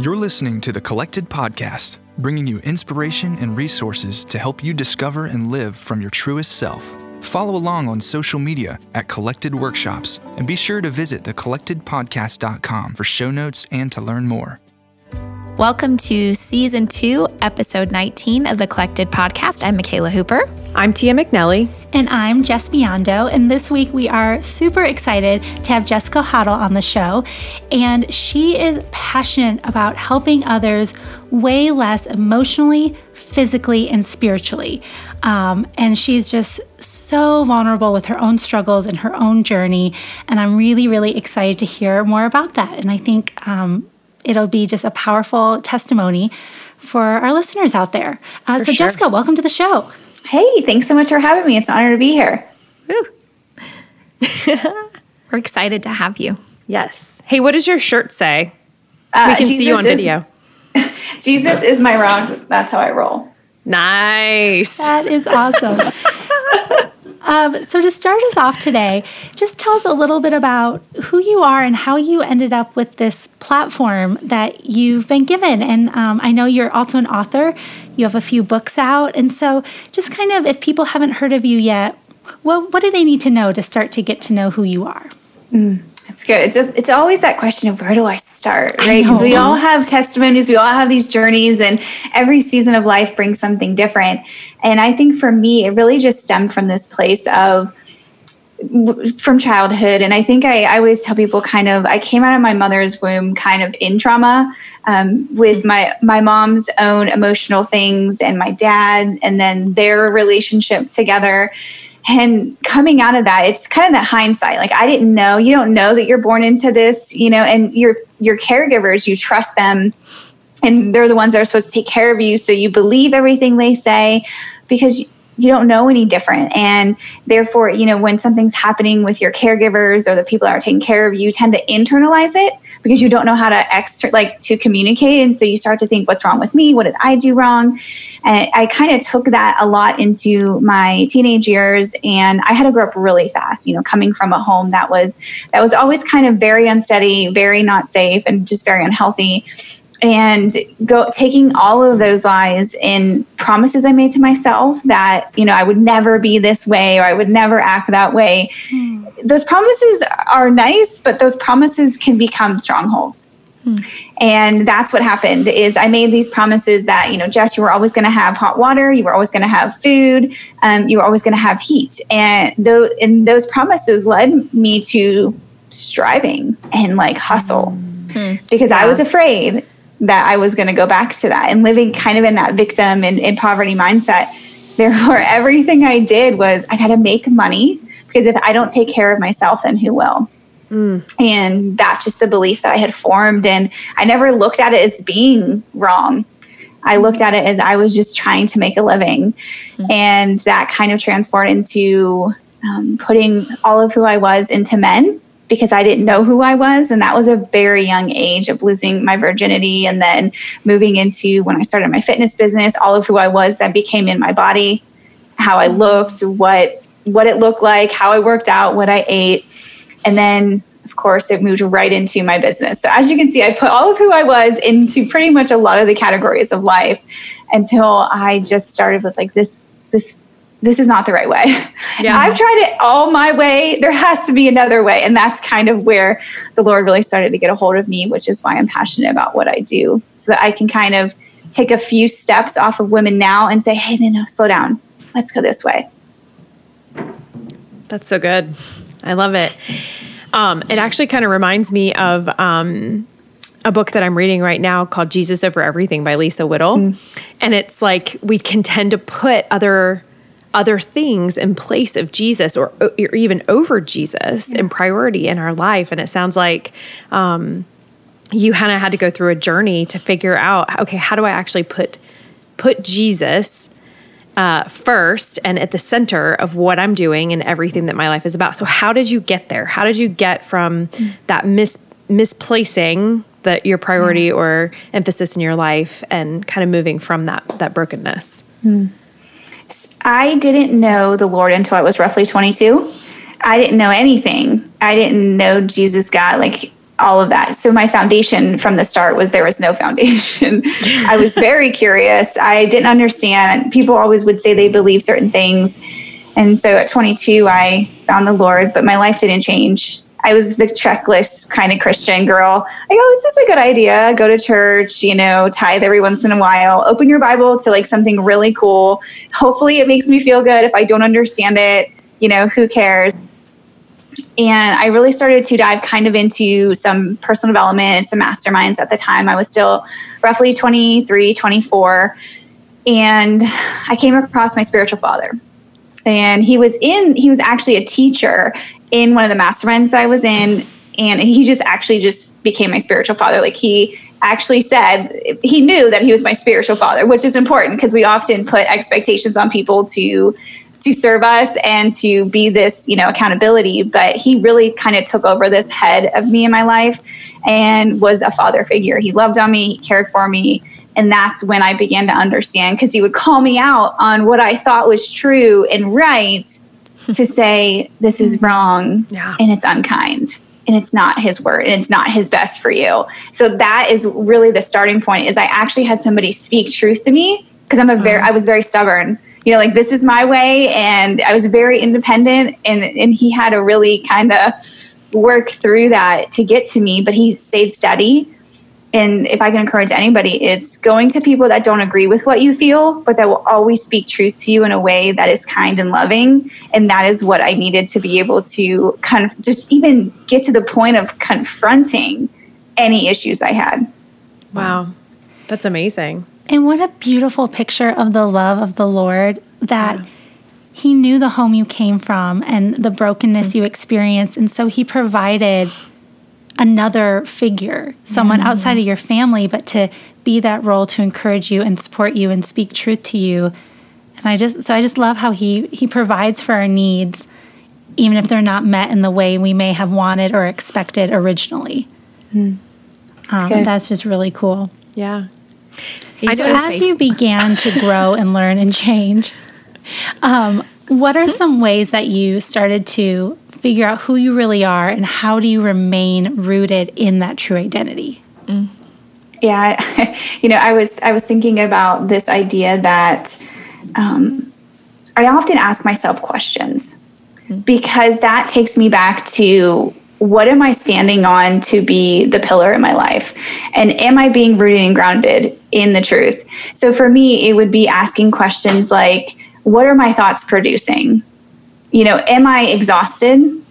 You're listening to the Collected Podcast, bringing you inspiration and resources to help you discover and live from your truest self. Follow along on social media at Collected Workshops and be sure to visit thecollectedpodcast.com for show notes and to learn more. Welcome to season two, episode 19 of the Collected Podcast. I'm Mikala Hooper. I'm Tia McNelly. And I'm Jess Biondo. And this week we are super excited to have Jessica Hottle on the show. And she is passionate about helping others weigh less emotionally, physically, and spiritually. Um, and she's just so vulnerable with her own struggles and her own journey. And I'm really, really excited to hear more about that. And I think um, it'll be just a powerful testimony for our listeners out there. Uh, so, sure. Jessica, welcome to the show. Hey, thanks so much for having me. It's an honor to be here. We're excited to have you. Yes. Hey, what does your shirt say? Uh, we can Jesus see you on is, video. Jesus is my rock. That's how I roll. Nice. That is awesome. um, so, to start us off today, just tell us a little bit about who you are and how you ended up with this platform that you've been given. And um, I know you're also an author, you have a few books out. And so, just kind of if people haven't heard of you yet, well, what do they need to know to start to get to know who you are? Mm. It's good. It's just, it's always that question of where do I start, right? Because we all have testimonies, we all have these journeys, and every season of life brings something different. And I think for me, it really just stemmed from this place of from childhood. And i think I, I, always tell people kind of i came out of my mother's womb kind of in trauma um, with my my mom's own emotional things and my dad and then their relationship together. And coming out of that it's kind of that hindsight. Like i didn't know you don't know that you're born into this you know and your your caregivers you trust them. And they're the ones that are supposed to take care of you. So you believe everything they say because you don't know any different. And therefore you know when something's happening with your caregivers or the people that are taking care of you, you tend to internalize it because you don't know how to extra like to communicate. And so you start to think what's wrong with me? What did i do wrong? And i kind of took that a lot into my teenage years and i had to grow up really fast you know coming from a home that was that was always kind of very unsteady very not safe and just very unhealthy and go taking all of those lies and promises I made to myself that you know I would never be this way or I would never act that way. Mm. Those promises are nice, but those promises can become strongholds. Mm. And that's what happened is I made these promises that, you know, Jess, you were always going to have hot water, you were always going to have food, um, you were always going to have heat. And, th- and those promises led me to striving and like hustle mm. because yeah. I was afraid that I was going to go back to that and living kind of in that victim and, and poverty mindset. Therefore, everything I did was I got to make money because if I don't take care of myself, then who will? Mm. And that's just the belief that I had formed. And I never looked at it as being wrong. I looked at it as I was just trying to make a living. Mm. And that kind of transformed into um, putting all of who I was into men because I didn't know who I was. And that was a very young age of losing my virginity and then moving into when I started my fitness business, all of who I was that became in my body, how I looked, what what it looked like, how I worked out, what I ate. And then of course it moved right into my business. So as you can see, I put all of who I was into pretty much a lot of the categories of life until I just started was like this this this is not the right way. Yeah. I've tried it all my way. There has to be another way. And that's kind of where the Lord really started to get a hold of me, which is why I'm passionate about what I do, so that I can kind of take a few steps off of women now and say, hey, no, no, slow down. Let's go this way. That's so good. I love it. Um, it actually kind of reminds me of um, a book that I'm reading right now called Jesus Over Everything by Lisa Whittle. Mm. And it's like we can tend to put other other things in place of Jesus or, or even over Jesus yeah. in priority in our life. And it sounds like um, you kind of had to go through a journey to figure out, okay, how do I actually put put Jesus uh, first and at the center of what I'm doing and everything that my life is about? So, how did you get there? How did you get from mm. that mis- misplacing that your priority yeah. or emphasis in your life and kind of moving from that that brokenness? Mm. I didn't know the Lord until I was roughly 22. I didn't know anything. I didn't know Jesus God, like all of that. So my foundation from the start was there was no foundation. I was very curious. I didn't understand. People always would say they believe certain things. And so at 22, I found the Lord, but my life didn't change. I was the checklist kind of Christian girl. I go, this is a good idea. Go to church, you know, tithe every once in a while. Open your Bible to like something really cool. Hopefully, it makes me feel good. If I don't understand it, you know, who cares? And I really started to dive kind of into some personal development and some masterminds at the time. I was still roughly 23, 24. And I came across my spiritual father. And he was in, he was actually a teacher in one of the masterminds that I was in. And he just actually just became my spiritual father. Like he actually said he knew that he was my spiritual father, which is important because we often put expectations on people to to serve us and to be this, you know, accountability. But he really kind of took over this head of me in my life and was a father figure. He loved on me, he cared for me. And that's when I began to understand because he would call me out on what I thought was true and right to say, this is mm-hmm. wrong yeah. and it's unkind and it's not his word and it's not his best for you. So that is really the starting point is I actually had somebody speak truth to me because I'm a very mm-hmm. I was very stubborn you know, like this is my way. And I was very independent and, and he had to really kind of work through that to get to me, but he stayed steady. And if I can encourage anybody, it's going to people that don't agree with what you feel, but that will always speak truth to you in a way that is kind and loving. And that is what I needed to be able to kind of just even get to the point of confronting any issues I had. Wow. That's amazing. And what a beautiful picture of the love of the Lord that yeah. He knew the home you came from and the brokenness mm-hmm. you experienced. And so He provided another figure, someone mm-hmm. outside of your family, but to be that role to encourage you and support you and speak truth to you. And I just, so I just love how He, he provides for our needs, even if they're not met in the way we may have wanted or expected originally. Mm. Um, that's just really cool. Yeah. He's so as you began to grow and learn and change, um, what are some ways that you started to figure out who you really are and how do you remain rooted in that true identity? Mm. Yeah, you know, I was I was thinking about this idea that um, I often ask myself questions mm. because that takes me back to what am I standing on to be the pillar in my life? And am I being rooted and grounded in the truth? So for me, it would be asking questions like, what are my thoughts producing? You know, am I exhausted?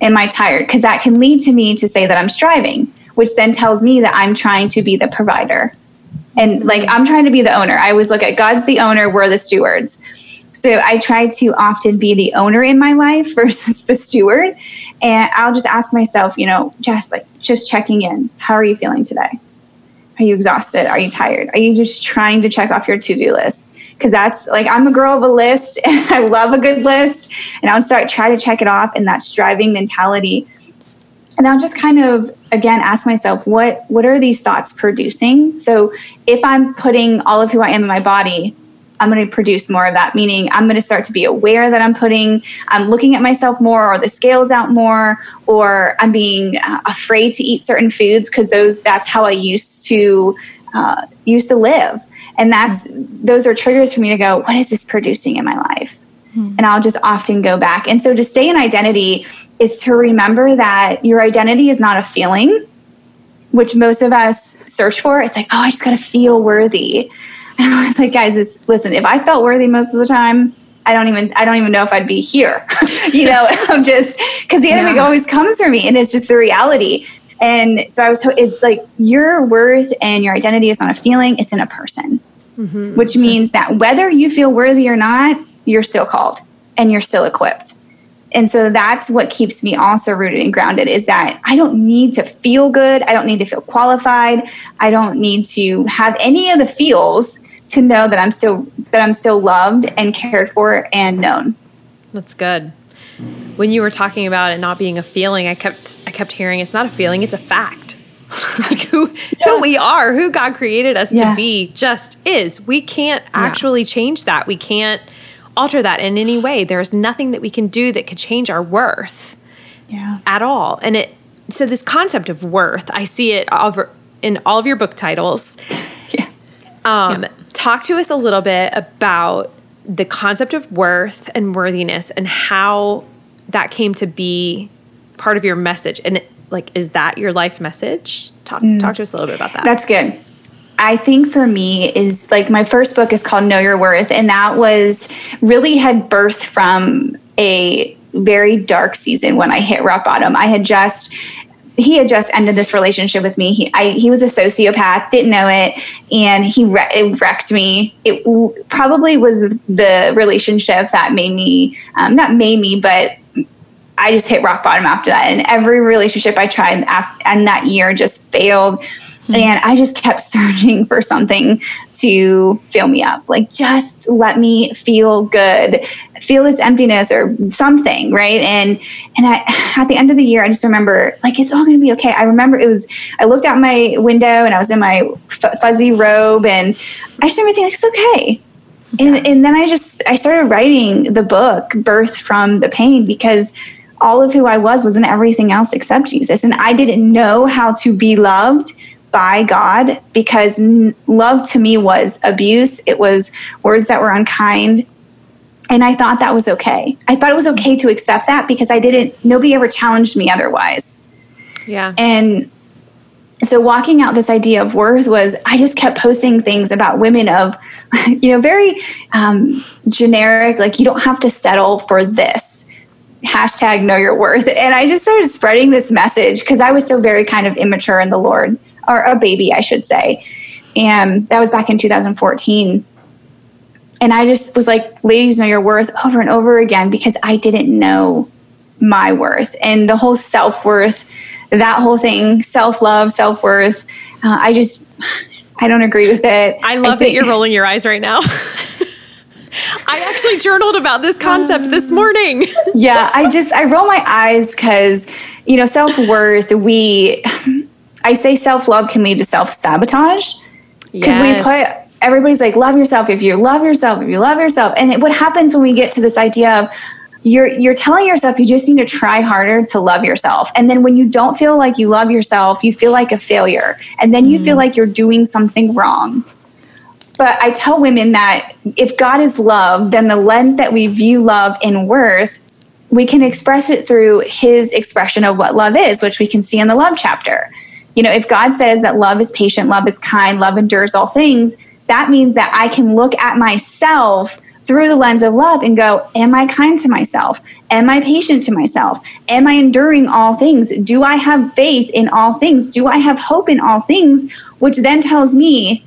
Am I tired? Because that can lead to me to say that I'm striving, which then tells me that I'm trying to be the provider. And mm-hmm. like, I'm trying to be the owner. I always look at God's the owner, we're the stewards. So I try to often be the owner in my life versus the steward. And I'll just ask myself, you know, just like just checking in. How are you feeling today? Are you exhausted? Are you tired? Are you just trying to check off your to do list? Because that's like I'm a girl of a list and I love a good list. And I'll start try to check it off in that striving mentality. And I'll just kind of again ask myself, what what are these thoughts producing? So if I'm putting all of who I am in my body I'm going to produce more of that, meaning I'm going to start to be aware that I'm putting, I'm looking at myself more, or the scales out more, or I'm being uh, afraid to eat certain foods because those that's how I used to uh, used to live, and that's mm-hmm. those are triggers for me to go, what is this producing in my life? Mm-hmm. And I'll just often go back. And so to stay in identity is to remember that your identity is not a feeling, which most of us search for. It's like, oh, I just got to feel worthy. And I was like, guys, listen, if I felt worthy most of the time, I don't even I don't even know if I'd be here. you know, I'm just because the enemy yeah. always comes for me, and it's just the reality. And so I was, it's like your worth and your identity is not a feeling; it's in a person, mm-hmm. which means that whether you feel worthy or not, you're still called and you're still equipped. And so that's what keeps me also rooted and grounded is that I don't need to feel good. I don't need to feel qualified. I don't need to have any of the feels to know that I'm still that I'm still loved and cared for and known. That's good. When you were talking about it not being a feeling, I kept I kept hearing it's not a feeling, it's a fact. like who yeah. who we are, who God created us yeah. to be just is. We can't actually yeah. change that. We can't alter that in any way. There's nothing that we can do that could change our worth. Yeah. At all. And it so this concept of worth, I see it over in all of your book titles. Yeah. Um, Talk to us a little bit about the concept of worth and worthiness and how that came to be part of your message. And it, like, is that your life message? Talk, talk to us a little bit about that. That's good. I think for me is like my first book is called Know Your Worth, and that was really had birthed from a very dark season when I hit rock bottom. I had just he had just ended this relationship with me. He I, he was a sociopath, didn't know it, and he re- it wrecked me. It w- probably was the relationship that made me um, not made me, but I just hit rock bottom after that. And every relationship I tried after, and that year just failed. Mm-hmm. And I just kept searching for something to fill me up. Like, just let me feel good, feel this emptiness or something. Right. And, and I, at the end of the year, I just remember like, it's all going to be okay. I remember it was, I looked out my window and I was in my f- fuzzy robe and I just remember thinking, like, it's okay. And, and then I just, I started writing the book, Birth from the Pain, because all of who I was was in everything else except Jesus. And I didn't know how to be loved by God because n- love to me was abuse, it was words that were unkind. And I thought that was okay. I thought it was okay to accept that because I didn't, nobody ever challenged me otherwise. Yeah. And so walking out this idea of worth was I just kept posting things about women of, you know, very um, generic, like you don't have to settle for this hashtag know your worth. And I just started spreading this message because I was still very kind of immature in the Lord, or a baby, I should say. And that was back in 2014. And I just was like, ladies know your worth over and over again because I didn't know my worth and the whole self worth, that whole thing, self love, self worth. Uh, I just, I don't agree with it. I love I think, that you're rolling your eyes right now. I actually journaled about this concept this morning. yeah, I just I roll my eyes because you know self worth. We, I say self love can lead to self sabotage because yes. we put everybody's like love yourself if you love yourself if you love yourself and it, what happens when we get to this idea of you're you're telling yourself you just need to try harder to love yourself and then when you don't feel like you love yourself you feel like a failure and then you mm. feel like you're doing something wrong but I tell women that if God is love, then the lens that we view love in worth, we can express it through his expression of what love is, which we can see in the love chapter. You know, if God says that love is patient, love is kind, love endures all things, that means that I can look at myself through the lens of love and go, Am I kind to myself? Am I patient to myself? Am I enduring all things? Do I have faith in all things? Do I have hope in all things? Which then tells me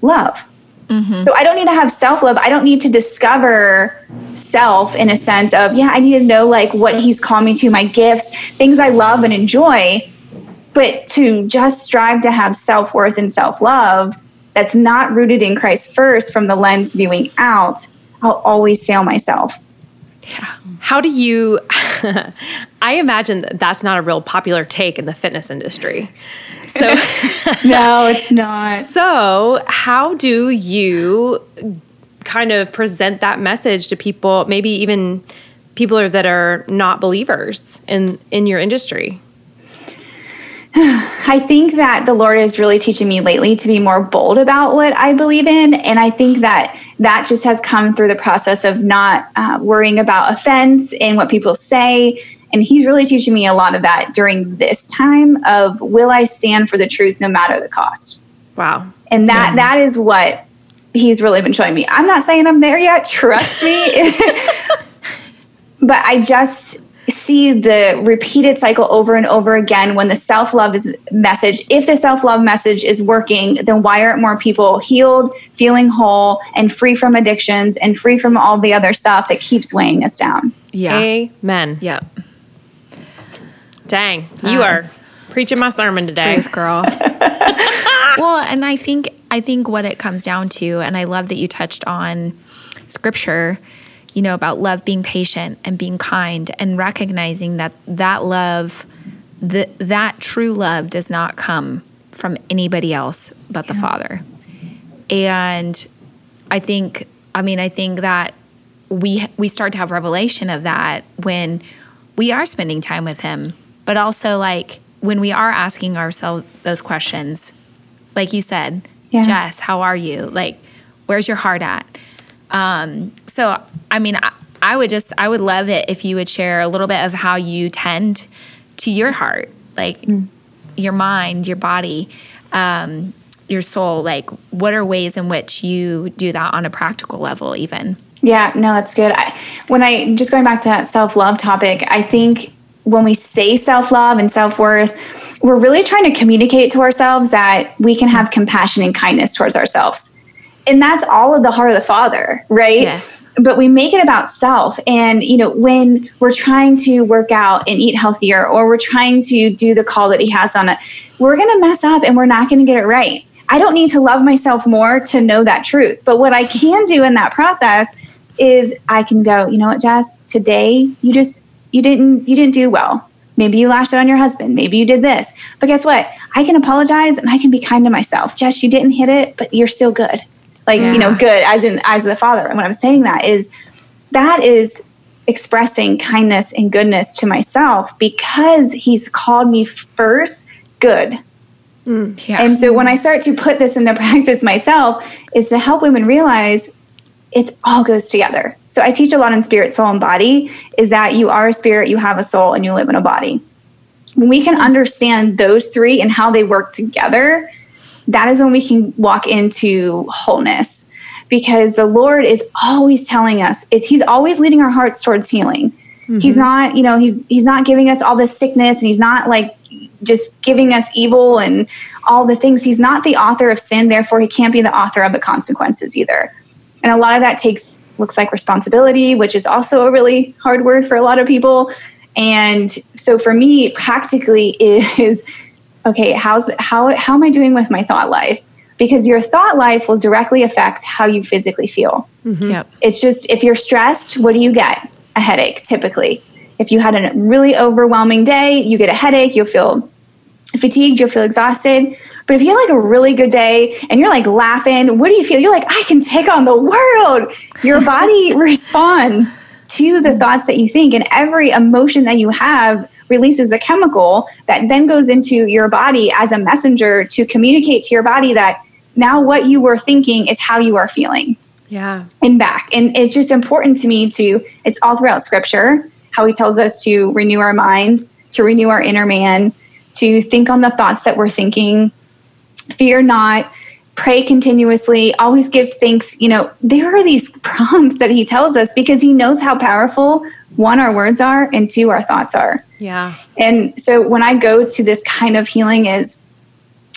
love. Mm-hmm. So I don't need to have self love. I don't need to discover self in a sense of, yeah, I need to know like what he's called me to, my gifts, things I love and enjoy. But to just strive to have self worth and self love that's not rooted in Christ first from the lens viewing out, I'll always fail myself. Yeah. How do you? I imagine that that's not a real popular take in the fitness industry. So, no, it's not. So, how do you kind of present that message to people, maybe even people that are not believers in in your industry? I think that the Lord is really teaching me lately to be more bold about what I believe in. And I think that that just has come through the process of not uh, worrying about offense and what people say and he's really teaching me a lot of that during this time of will I stand for the truth no matter the cost. Wow. And That's that good. that is what he's really been showing me. I'm not saying I'm there yet, trust me. but I just see the repeated cycle over and over again when the self-love is message if the self-love message is working then why aren't more people healed feeling whole and free from addictions and free from all the other stuff that keeps weighing us down yeah amen yep Dang, you are preaching my sermon today, truth, girl. well, and I think I think what it comes down to, and I love that you touched on scripture, you know, about love being patient and being kind, and recognizing that that love, that that true love, does not come from anybody else but the Father. And I think, I mean, I think that we we start to have revelation of that when we are spending time with Him but also like when we are asking ourselves those questions, like you said, Yeah. Jess, how are you? Like, where's your heart at? Um, so, I mean, I, I would just, I would love it if you would share a little bit of how you tend to your heart, like your mind, your body, um, your soul. Like, what are ways in which you do that on a practical level, even? Yeah, no, that's good. I, when I just going back to that self love topic, I think when we say self love and self worth, we're really trying to communicate to ourselves that we can have compassion and kindness towards ourselves. And that's all of the heart of the Father, right? Yes. But we make it about self. And, you know, when we're trying to work out and eat healthier, or we're trying to do the call that He has on it, we're going to mess up and we're not going to get it right. I don't need to love myself more to know that truth. But what I can do in that process is I can go, you know what, Jess, today you just you didn't you didn't do well. Maybe you lashed out on your husband. Maybe you did this. But guess what? I can apologize and I can be kind to myself. Jess, you didn't hit it, but you're still good. Like, you know, good as in eyes of the Father. And when I'm saying that is that is expressing kindness and goodness to myself because he's called me first good. Mm. Yeah. And so when I start to put this into practice myself, is to help women realize it all goes together. So I teach a lot in spirit, soul, and body is that you are a spirit, you have a soul, and you live in a body. When we can understand those three and how they work together, that is when we can walk into wholeness. Because the Lord is always telling us, it's He's always leading our hearts towards healing. He's mm-hmm. not, you know, he's he's not giving us all this sickness and he's not like just giving us evil and all the things. He's not the author of sin, therefore he can't be the author of the consequences either. And a lot of that takes looks like responsibility, which is also a really hard word for a lot of people. And so for me, practically is okay, how's how how am I doing with my thought life? Because your thought life will directly affect how you physically feel. Mm-hmm. Yep. It's just if you're stressed, what do you get? A headache typically. If you had a really overwhelming day, you get a headache, you'll feel fatigued, you'll feel exhausted. But if you have like a really good day and you're like laughing, what do you feel? You're like, I can take on the world. Your body responds to the thoughts that you think, and every emotion that you have releases a chemical that then goes into your body as a messenger to communicate to your body that now what you were thinking is how you are feeling Yeah. and back. And it's just important to me to, it's all throughout scripture, how he tells us to renew our mind, to renew our inner man, to think on the thoughts that we're thinking, fear not, pray continuously, always give thanks. You know, there are these prompts that he tells us because he knows how powerful one, our words are, and two, our thoughts are. Yeah. And so when I go to this kind of healing is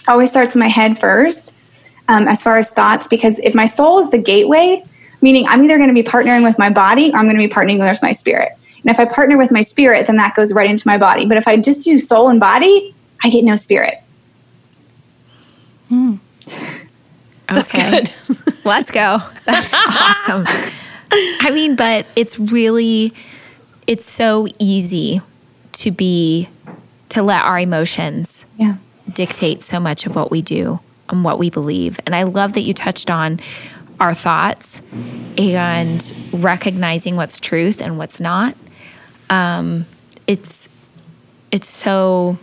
always starts in my head first, um, as far as thoughts, because if my soul is the gateway, meaning I'm either going to be partnering with my body or I'm going to be partnering with my spirit. And if I partner with my spirit, then that goes right into my body. But if I just do soul and body, I get no spirit. That's Okay. good. Let's go. That's awesome. I mean, but it's really, it's so easy to be, to let our emotions Yeah. dictate so much of what we do and what we believe. And I love that you touched on our thoughts and recognizing what's truth and what's not. Um, it's it's so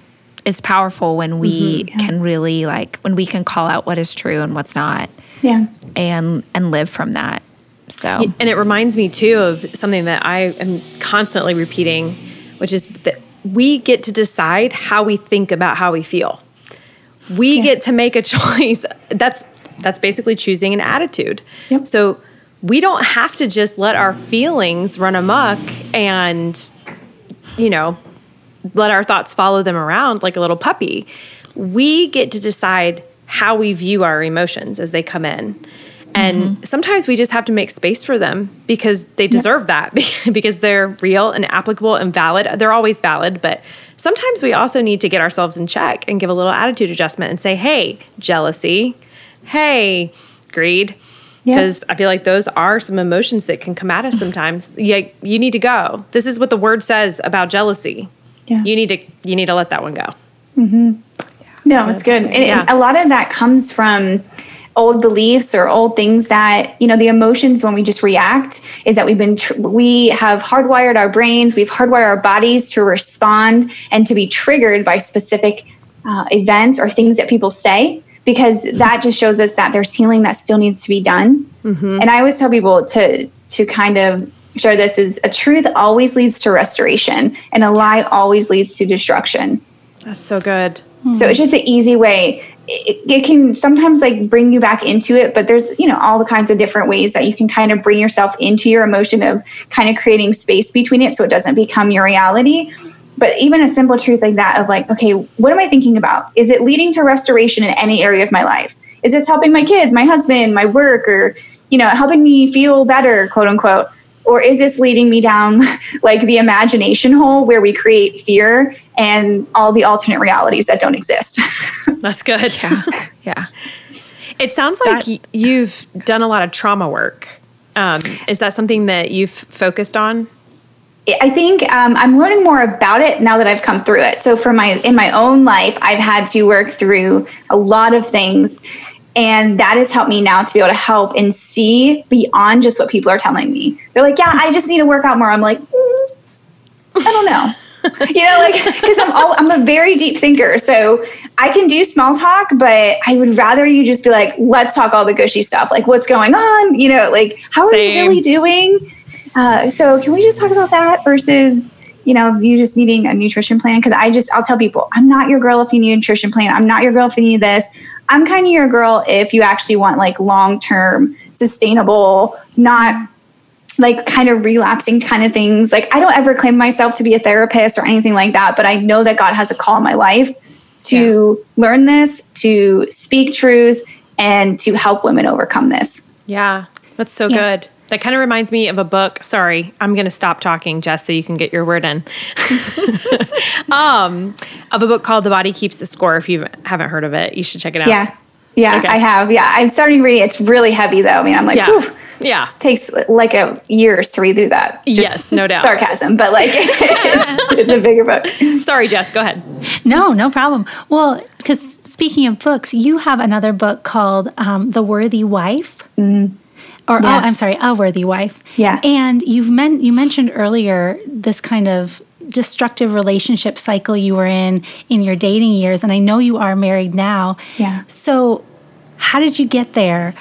it's powerful when we mm-hmm, can really like when we can call out what is true and what's not Yeah. and and live from that. So And it reminds me too of something that I am constantly repeating, which is that we get to decide how we think about how we feel. We get to make a choice. That's that's basically choosing an attitude. Yep. So we don't have to just let our feelings run amok and you know, let our thoughts follow them around like a little puppy. We get to decide how we view our emotions as they come in. And mm-hmm. sometimes we just have to make space for them because they deserve that because they're real and applicable and valid. They're always valid, but sometimes we also need to get ourselves in check and give a little attitude adjustment and say, "Hey, jealousy. Hey, greed." Yeah. Because I feel like those are some emotions that can come at us sometimes. Yeah, you need to go. This is what the word says about jealousy. Yeah. You need to you need to let that one go. Mm-hmm. No, it's good. And, and a lot of that comes from old beliefs or old things that you know the emotions when we just react is that we've been tr- we have hardwired our brains we've hardwired our bodies to respond and to be triggered by specific uh, events or things that people say because that just shows us that there's healing that still needs to be done mm-hmm. and i always tell people to to kind of share this is a truth always leads to restoration and a lie always leads to destruction. That's so good. So it's just an easy way. It, it, can sometimes like bring you back into it but there's you know all the kinds of different ways that you can kind of bring yourself into your emotion of kind of creating space between it so it doesn't become your reality. But even a simple truth like that of like okay what am i thinking about? Is it leading to restoration in any area of my life? Is this helping my kids my husband my work or you know helping me feel better quote unquote or is this leading me down like the imagination hole where we create fear and all the alternate realities that don't exist? That's good. Yeah. Yeah. It sounds like that, you've done a lot of trauma work. Um, is that something that you've focused on? I think um, I'm learning more about it now that I've come through it. So for my in my own life, I've had to work through a lot of things and that has helped me now to be able to help and see beyond just what people are telling me. They're like, yeah, I just need to work out more. I'm like, mm, I don't know. you know, like because I'm all, I'm a very deep thinker, so I can do small talk, but I would rather you just be like, let's talk all the gushy stuff, like what's going on, you know, like how Same. are you really doing? Uh, so can we just talk about that versus you know you just needing a nutrition plan? Because I just I'll tell people I'm not your girl if you need a nutrition plan. I'm not your girl if you need this. I'm kind of your girl if you actually want like long term, sustainable, not like kind of relapsing kind of things. Like I don't ever claim myself to be a therapist or anything like that, but I know that God has a call in my life to yeah. learn this, to speak truth, and to help women overcome this. Yeah, that's so yeah. good. That kind of reminds me of a book. Sorry, I'm going to stop talking, Jess, so you can get your word in. um, of a book called The Body Keeps the Score. If you haven't heard of it, you should check it out. Yeah. Yeah, okay. I have. Yeah, I'm starting reading. It's really heavy, though. I mean, I'm like, yeah. Whew. Yeah. Takes like a years to read through that. Just yes, no doubt. Sarcasm, but like it's, it's, a bigger book. Sorry, Jess, go ahead. No, no problem. Well, because speaking of books, you have another book called um, The Worthy Wife. Mm-hmm or oh, yeah. oh, I'm sorry, a worthy wife. Yeah. And you've men- you mentioned earlier this kind of destructive relationship cycle you were in in your dating years and I know you are married now. Yeah. So how did you get there?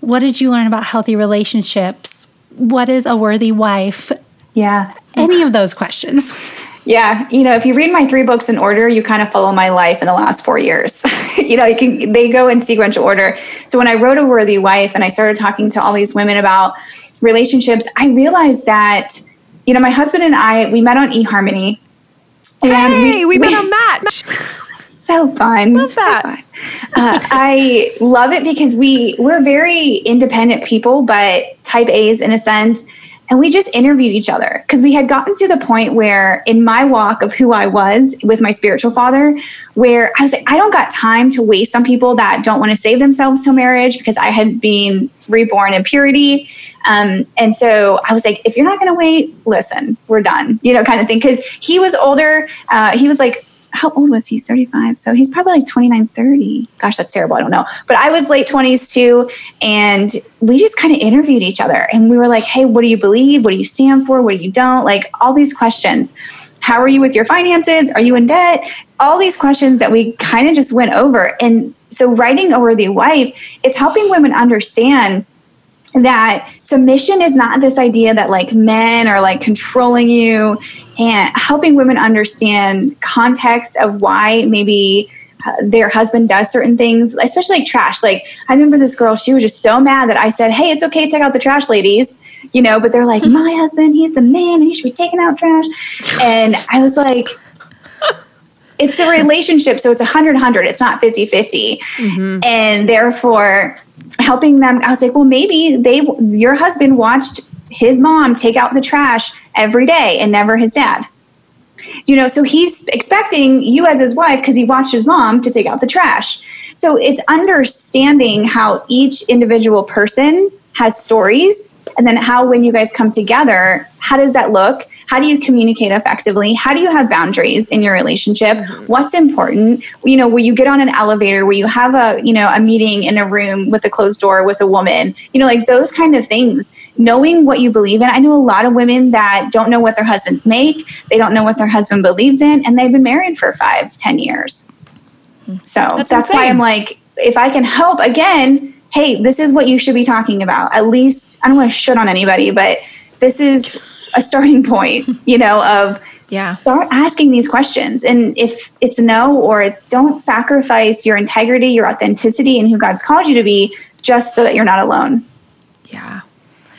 What did you learn about healthy relationships? What is a worthy wife? Yeah. Any of those questions. Yeah, you know, if you read my three books in order, you kind of follow my life in the last four years. you know, you can they go in sequential order. So when I wrote A Worthy Wife and I started talking to all these women about relationships, I realized that, you know, my husband and I we met on eHarmony. And hey, we, we met on Match. so fun. Love that. Uh, I love it because we we're very independent people, but type A's in a sense and we just interviewed each other because we had gotten to the point where in my walk of who I was with my spiritual father, where I was like, I don't got time to waste on people that don't want to save themselves till marriage because I had been reborn in purity. Um, and so I was like, if you're not going to wait, listen, we're done, you know, kind of thing. Because he was older. Uh, he was like how old was he? He's 35. So he's probably like 29, 30. Gosh, that's terrible. I don't know. But I was late 20s too. And we just kind of interviewed each other. And we were like, hey, what do you believe? What do you stand for? What do you don't? Like all these questions. How are you with your finances? Are you in debt? All these questions that we kind of just went over. And so writing A Worthy Wife is helping women understand that submission is not this idea that like men are like controlling you and helping women understand context of why maybe uh, their husband does certain things, especially like trash. Like I remember this girl, she was just so mad that I said, "Hey, it's okay to take out the trash, ladies," you know. But they're like, "My husband, he's the man, and he should be taking out trash." And I was like, "It's a relationship, so it's a hundred hundred. It's not 50 50 mm-hmm. and therefore." Helping them. I was like well maybe they your husband watched his mom take out the trash every day and never his dad. You know so he's expecting you as his wife because he watched his mom to take out the trash. So it's understanding how each individual person has stories and then how when you guys come together how does that look? How do you communicate effectively? How do you have boundaries in your relationship? Mm-hmm. what's important? You know will you get on an elevator? Will you have a you know a meeting in a room with a closed door with a woman? You know like those kind of things. Knowing what you believe in. I know a lot of women that don't know what their husbands make. They don't know what their husband believes in and they've been married for five ten years. So that's, that's why i'm like if i can help again hey, this is what you should be talking about. At least, I don't want to shit on anybody, but this is a starting point, you know, of yeah. Start asking these questions. And if it's no or it's don't sacrifice your integrity, your authenticity, and who God's called you to be just so that you're not alone. Yeah.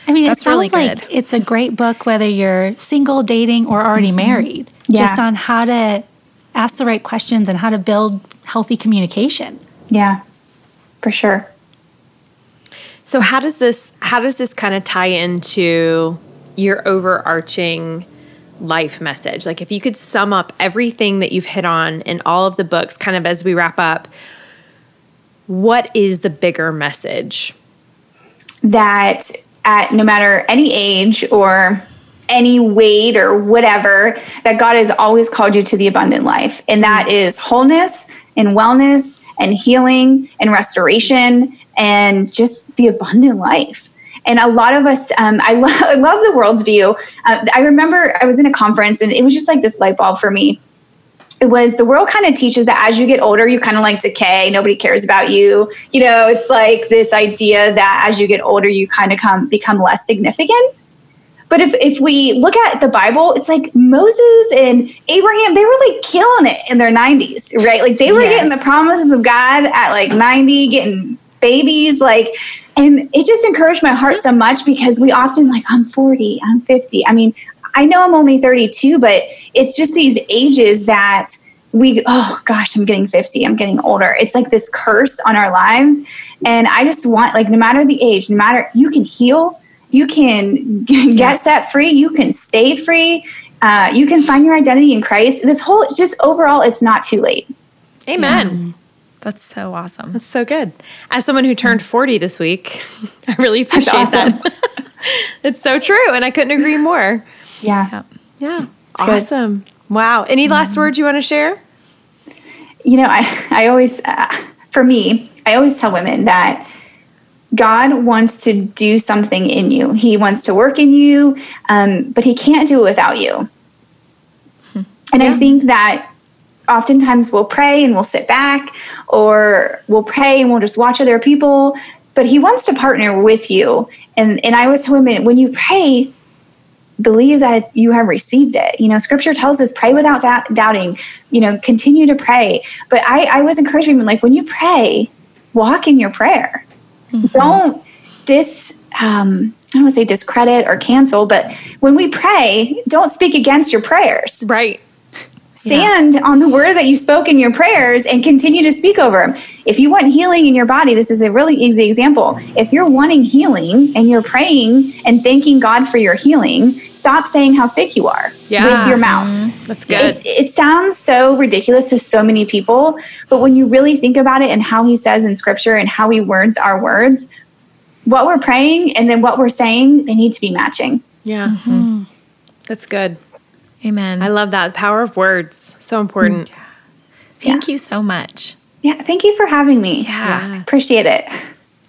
I mean, That's it sounds really like it's a great book whether you're single, dating, or already mm-hmm. married, yeah. just on how to ask the right questions and how to build healthy communication. Yeah, for sure. So how does this how does this kind of tie into your overarching life message? Like if you could sum up everything that you've hit on in all of the books kind of as we wrap up, what is the bigger message? That at no matter any age or any weight or whatever, that God has always called you to the abundant life. And that is wholeness and wellness and healing and restoration and just the abundant life. And a lot of us, um, I, lo- I, love the world's view. Uh, I remember I was in a conference and it was just like this light bulb for me. It was the world kind of teaches that as you get older, you kind of like decay. Nobody cares about you. You know, it's like this idea that as you get older, you kind of come become less significant. But if, if we look at the Bible, it's like Moses and Abraham, they were like killing it in their 90s, right? Like they were yes. getting the promises of God at like 90, getting babies like and it just encouraged my heart so much because we often like i'm 40 i'm 50 i mean i know i'm only 32 but it's just these ages that we oh gosh i'm getting 50 i'm getting older. It's like this curse on our lives. And i just want like no matter the age no matter you can heal you can get set free you can stay free uh, you can find your identity in christ. This whole just overall it's not too late. Amen. Yeah. That's so awesome. That's so good. As someone who turned 40 this week, I really appreciate awesome. that. it's so true. And I couldn't agree more. Yeah. Yeah. awesome. Good. Wow. Any mm-hmm. last words you want to share? You know, I, I always, uh, for me, I always tell women that God wants to do something in you. He wants to work in you, um, but He can't do it without you. Hmm. And yeah. I think that oftentimes we'll pray and we'll sit back, or we'll pray and we'll just watch other people. But He wants to partner with you. And and I was telling him when you pray, believe that you have received it. You know, Scripture tells us pray without doubt, doubting. You know, continue to pray. But I I was encouraging him like when you pray, walk in your prayer. Mm-hmm. Don't dis um, I don't want to say discredit or cancel, but when we pray, don't speak against your prayers. Right stand yeah. on the word that you spoke in your prayers and continue to speak over them. If you want healing in your body, this is a really easy example. If you're wanting healing and you're praying and thanking God for your healing, stop saying how sick you are yeah. with your mouth. Mm-hmm. That's good. It, it sounds so ridiculous to so many people, but when you really think about it and how he says in scripture and how he words our words, what we're praying and then what we're saying, they need to be matching. Yeah. Mm-hmm. That's good. Amen. I love that. The power of words. So important. Yeah. Thank yeah. you so much. Yeah. Thank you for having me. Yeah. yeah. Appreciate it.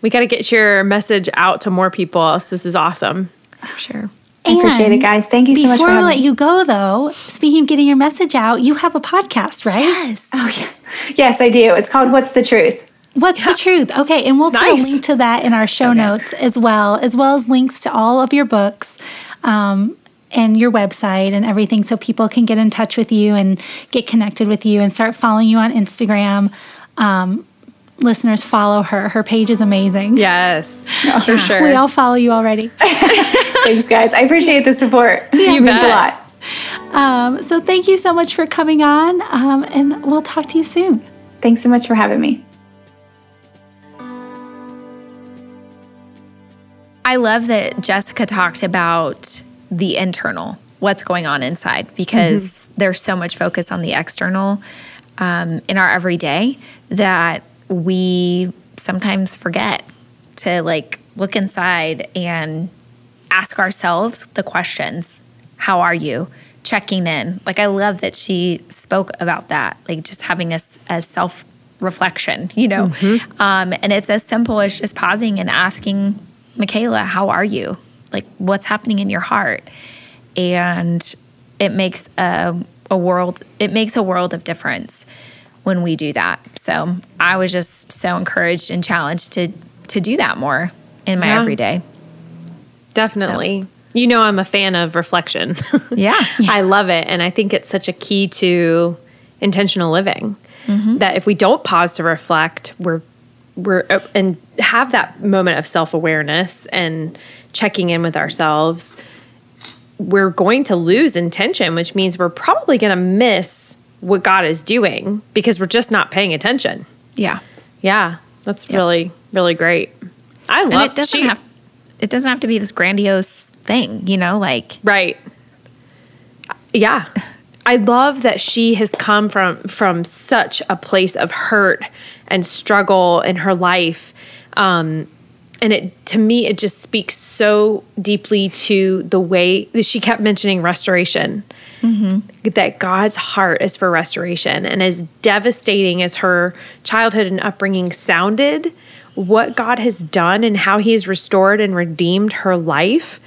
We got to get your message out to more people else. This is awesome. For sure. I appreciate it, guys. Thank you so much. Before we let me. you go, though, speaking of getting your message out, you have a podcast, right? Yes. Oh, yeah. Yes, I do. It's called What's the Truth? What's yeah. the truth? Okay, and we'll nice. put a link to that in our show okay. notes as well, as well as links to all of your books. Um, and your website and everything so people can get in touch with you and get connected with you and start following you on Instagram. Um, listeners, follow her. Her page is amazing. Yes, for sure. We all follow you already. Thanks, guys. I appreciate the support. Yeah, it means a lot. Um, so thank you so much for coming on, um, and we'll talk to you soon. Thanks so much for having me. I love that Jessica talked about the internal, what's going on inside, because mm-hmm. there's so much focus on the external um, in our everyday that we sometimes forget to like look inside and ask ourselves the questions How are you? Checking in. Like, I love that she spoke about that, like just having a, a self reflection, you know? Mm-hmm. Um, and it's as simple as just pausing and asking Mikala, How are you? Like, what's happening in your heart? And it makes a, a world, it makes a world of difference when we do that. So I was just so encouraged and challenged to to do that more in my yeah. everyday. Definitely. So. You know, I'm a fan of reflection. Yeah. I love it. And I think it's such a key to intentional living mm-hmm. that if we don't pause to reflect, we're, we're, and have that moment of self awareness and checking in with ourselves, we're going to lose intention, which means we're probably going to miss what God is doing because we're just not paying attention. Yeah. Yeah. That's yep. really, really great. I love and it doesn't she, have it doesn't have to be this grandiose thing, you know, like Right. Yeah. I love that she has come from from such a place of hurt and struggle in her life. Um, and it to me it just speaks so deeply to the way that she kept mentioning restoration mm-hmm. that god's heart is for restoration and as devastating as her childhood and upbringing sounded what god has done and how he has restored and redeemed her life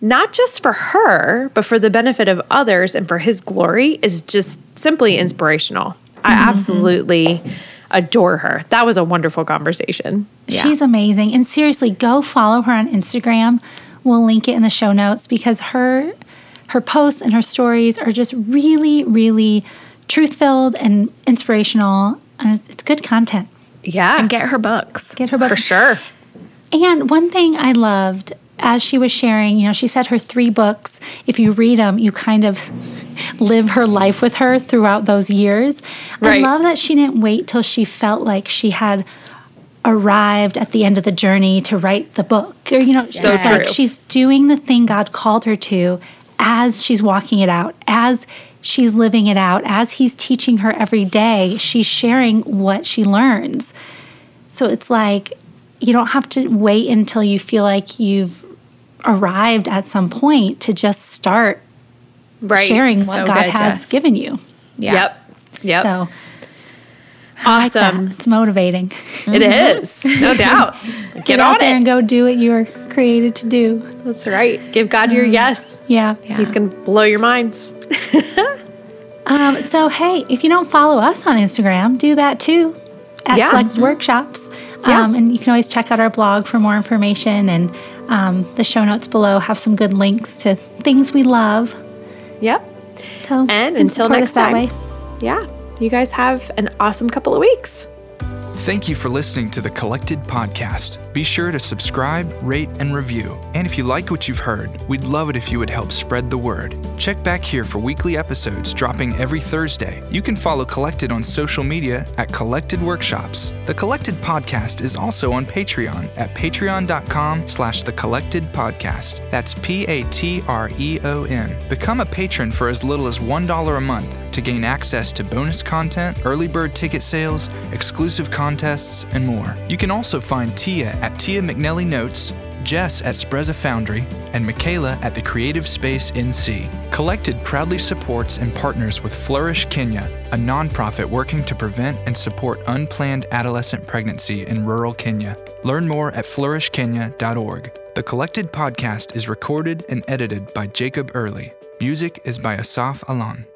not just for her but for the benefit of others and for his glory is just simply inspirational mm-hmm. i absolutely adore her. That was a wonderful conversation. Yeah. She's amazing. And seriously, go follow her on Instagram. We'll link it in the show notes because her her posts and her stories are just really really truth-filled and inspirational and it's good content. Yeah. And get her books. Get her books. For sure. And one thing I loved as she was sharing, you know, she said her three books, if you read them, you kind of live her life with her throughout those years. Right. I love that she didn't wait till she felt like she had arrived at the end of the journey to write the book. Or, you know, so it's like she's doing the thing God called her to as she's walking it out, as she's living it out, as he's teaching her every day, she's sharing what she learns. So it's like you don't have to wait until you feel like you've arrived at some point to just start right. sharing what so God has Jess. given you. Yeah. Yep. Yep. So awesome. Like it's motivating. It is, no doubt. Get, Get out there it. and go do what you are created to do. That's right. Give God your mm. yes. Yeah. yeah. He's going to blow your minds. um, so, hey, if you don't follow us on Instagram, do that too at yeah. Collected mm-hmm. Workshops. Yeah. Um, and you can always check out our blog for more information, and um, the show notes below have some good links to things we love. Yep. So and until next time, yeah, you guys have an awesome couple of weeks. Thank you for listening to the Collected Podcast. Be sure to subscribe, rate, and review. And if you like what you've heard, we'd love it if you would help spread the word. Check back here for weekly episodes dropping every Thursday. You can follow Collected on social media at Collected Workshops. The Collected Podcast is also on Patreon at patreon.com slash the Collected Podcast. That's P-A-T-R-E-O-N. Become a patron for as little as $1 a month to gain access to bonus content, early bird ticket sales, exclusive contests, and more. You can also find Tia at Tia McNelly Notes, Jess at Sprezza Foundry, and Mikala at the Creative Space NC. Collected proudly supports and partners with Flourish Kenya, a nonprofit working to prevent and support unplanned adolescent pregnancy in rural Kenya. Learn more at flourishkenya.org. The Collected podcast is recorded and edited by Jacob Early. Music is by Asaf Alan.